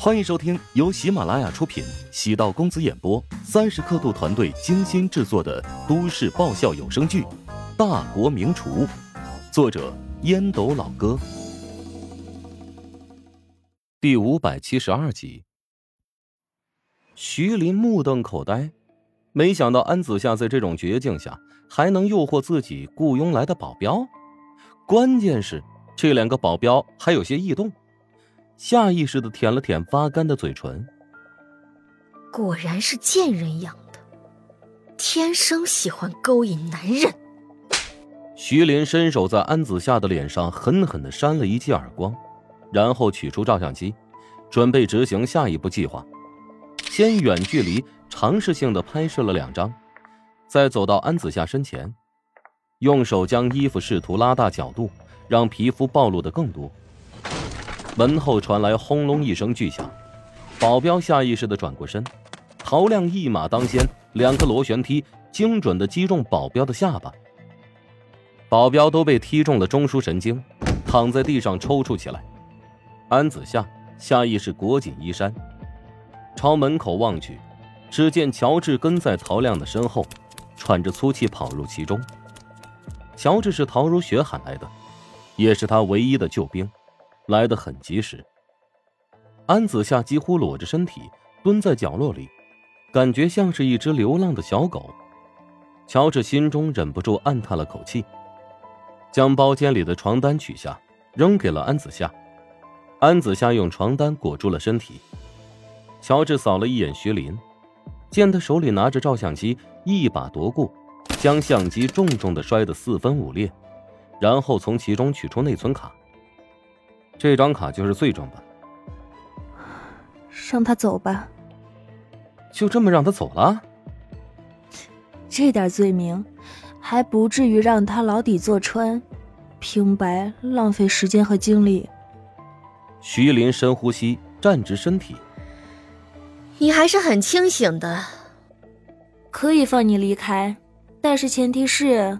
欢迎收听由喜马拉雅出品、喜道公子演播、三十刻度团队精心制作的都市爆笑有声剧《大国名厨》，作者烟斗老哥，第五百七十二集。徐林目瞪口呆，没想到安子夏在这种绝境下还能诱惑自己雇佣来的保镖，关键是这两个保镖还有些异动。下意识的舔了舔发干的嘴唇，果然是贱人养的，天生喜欢勾引男人。徐林伸手在安子夏的脸上狠狠的扇了一记耳光，然后取出照相机，准备执行下一步计划。先远距离尝试性的拍摄了两张，再走到安子夏身前，用手将衣服试图拉大角度，让皮肤暴露的更多。门后传来轰隆一声巨响，保镖下意识的转过身，陶亮一马当先，两个螺旋踢精准的击中保镖的下巴。保镖都被踢中了中枢神经，躺在地上抽搐起来。安子夏下意识裹紧衣衫，朝门口望去，只见乔治跟在陶亮的身后，喘着粗气跑入其中。乔治是陶如雪喊来的，也是他唯一的救兵。来得很及时。安子夏几乎裸着身体蹲在角落里，感觉像是一只流浪的小狗。乔治心中忍不住暗叹了口气，将包间里的床单取下，扔给了安子夏。安子夏用床单裹住了身体。乔治扫了一眼徐林，见他手里拿着照相机，一把夺过，将相机重重的摔得四分五裂，然后从其中取出内存卡。这张卡就是罪证吧？让他走吧。就这么让他走了？这点罪名，还不至于让他牢底坐穿，平白浪费时间和精力。徐林深呼吸，站直身体。你还是很清醒的。可以放你离开，但是前提是，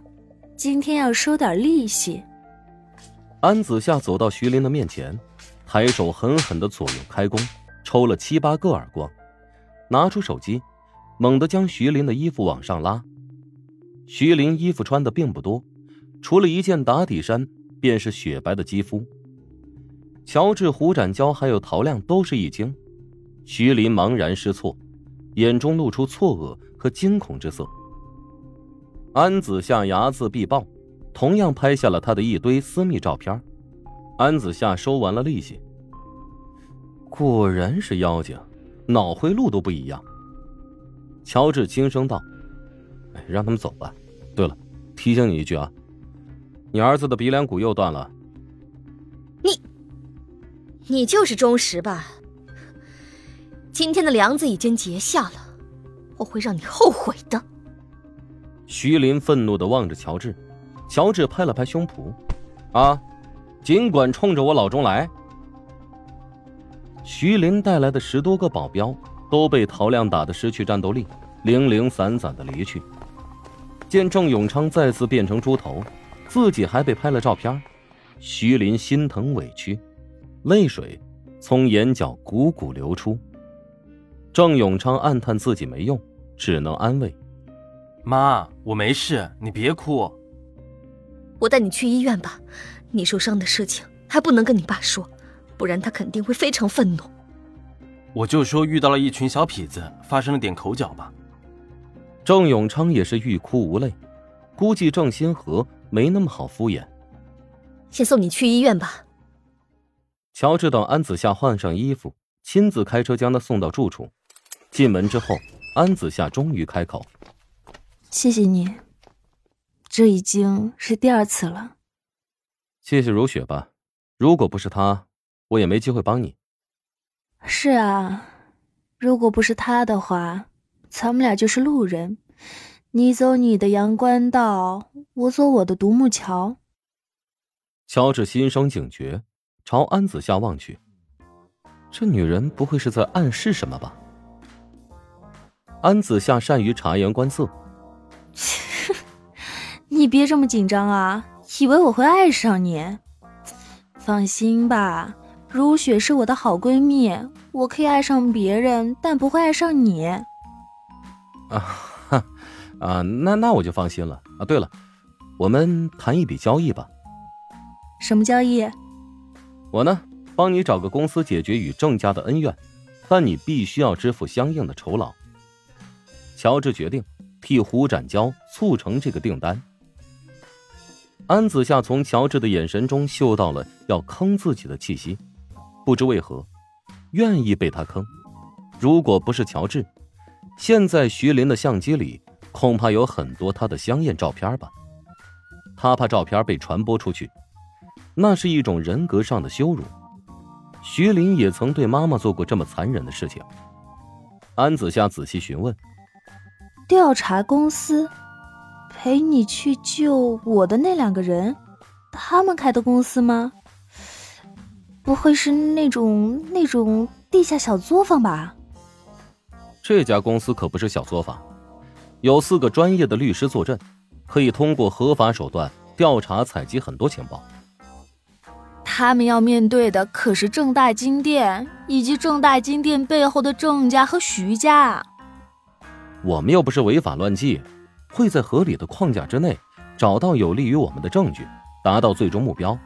今天要收点利息。安子夏走到徐林的面前，抬手狠狠的左右开弓，抽了七八个耳光，拿出手机，猛地将徐林的衣服往上拉。徐林衣服穿的并不多，除了一件打底衫，便是雪白的肌肤。乔治、胡展娇还有陶亮都是一惊，徐林茫然失措，眼中露出错愕和惊恐之色。安子夏睚眦必报。同样拍下了他的一堆私密照片，安子夏收完了利息。果然是妖精，脑回路都不一样。乔治轻声道：“哎，让他们走吧。对了，提醒你一句啊，你儿子的鼻梁骨又断了。你，你就是钟石吧？今天的梁子已经结下了，我会让你后悔的。”徐林愤怒的望着乔治。乔治拍了拍胸脯，啊，尽管冲着我老钟来。徐林带来的十多个保镖都被陶亮打得失去战斗力，零零散散的离去。见郑永昌再次变成猪头，自己还被拍了照片，徐林心疼委屈，泪水从眼角汩汩流出。郑永昌暗叹自己没用，只能安慰：“妈，我没事，你别哭。”我带你去医院吧，你受伤的事情还不能跟你爸说，不然他肯定会非常愤怒。我就说遇到了一群小痞子，发生了点口角吧。郑永昌也是欲哭无泪，估计郑新河没那么好敷衍。先送你去医院吧。乔治等安子夏换上衣服，亲自开车将她送到住处。进门之后，安子夏终于开口：“谢谢你。”这已经是第二次了。谢谢如雪吧，如果不是她，我也没机会帮你。是啊，如果不是她的话，咱们俩就是路人。你走你的阳关道，我走我的独木桥。乔治心生警觉，朝安子夏望去。这女人不会是在暗示什么吧？安子夏善于察言观色。你别这么紧张啊！以为我会爱上你？放心吧，如雪是我的好闺蜜，我可以爱上别人，但不会爱上你。啊哈啊，那那我就放心了啊。对了，我们谈一笔交易吧。什么交易？我呢，帮你找个公司解决与郑家的恩怨，但你必须要支付相应的酬劳。乔治决定替胡展娇促成这个订单。安子夏从乔治的眼神中嗅到了要坑自己的气息。不知为何，愿意被他坑。如果不是乔治，现在徐林的相机里恐怕有很多他的香艳照片吧。他怕照片被传播出去，那是一种人格上的羞辱。徐林也曾对妈妈做过这么残忍的事情。安子夏仔细询问：“调查公司，陪你去救我的那两个人，他们开的公司吗？”不会是那种那种地下小作坊吧？这家公司可不是小作坊，有四个专业的律师坐镇，可以通过合法手段调查采集很多情报。他们要面对的可是正大金店以及正大金店背后的郑家和徐家。我们又不是违法乱纪，会在合理的框架之内找到有利于我们的证据，达到最终目标。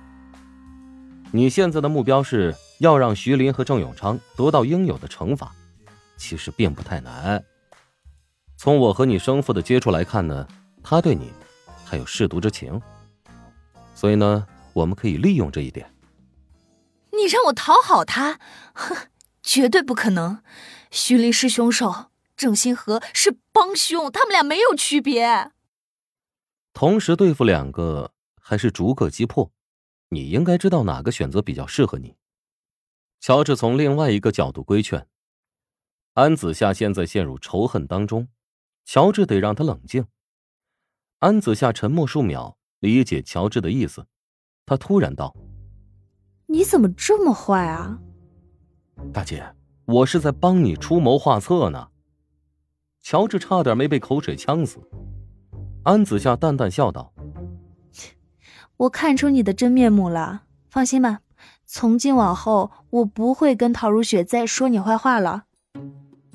你现在的目标是要让徐林和郑永昌得到应有的惩罚，其实并不太难。从我和你生父的接触来看呢，他对你还有舐犊之情，所以呢，我们可以利用这一点。你让我讨好他，哼，绝对不可能。徐林是凶手，郑新河是帮凶，他们俩没有区别。同时对付两个，还是逐个击破？你应该知道哪个选择比较适合你。乔治从另外一个角度规劝：安子夏现在陷入仇恨当中，乔治得让他冷静。安子夏沉默数秒，理解乔治的意思，他突然道：“你怎么这么坏啊？”大姐，我是在帮你出谋划策呢。乔治差点没被口水呛死。安子夏淡淡笑道。我看出你的真面目了，放心吧，从今往后我不会跟陶如雪再说你坏话了。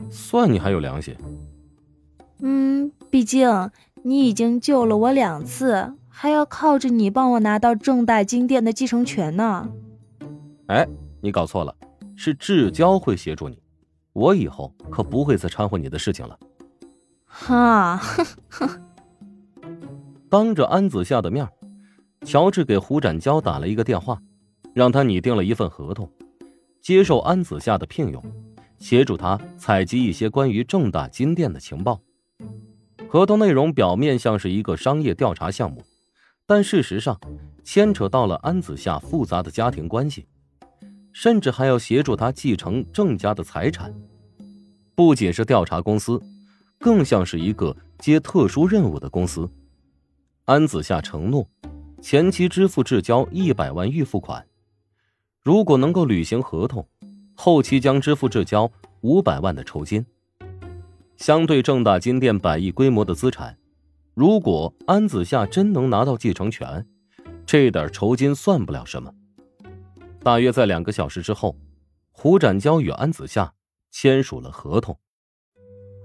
算你还有良心。嗯，毕竟你已经救了我两次，还要靠着你帮我拿到正大金店的继承权呢。哎，你搞错了，是至交会协助你，我以后可不会再掺和你的事情了。哈，哼哼。当着安子夏的面。乔治给胡展娇打了一个电话，让他拟定了一份合同，接受安子夏的聘用，协助他采集一些关于正大金店的情报。合同内容表面像是一个商业调查项目，但事实上牵扯到了安子夏复杂的家庭关系，甚至还要协助他继承郑家的财产。不仅是调查公司，更像是一个接特殊任务的公司。安子夏承诺。前期支付至交一百万预付款，如果能够履行合同，后期将支付至交五百万的酬金。相对正大金店百亿规模的资产，如果安子夏真能拿到继承权，这点酬金算不了什么。大约在两个小时之后，胡展娇与安子夏签署了合同。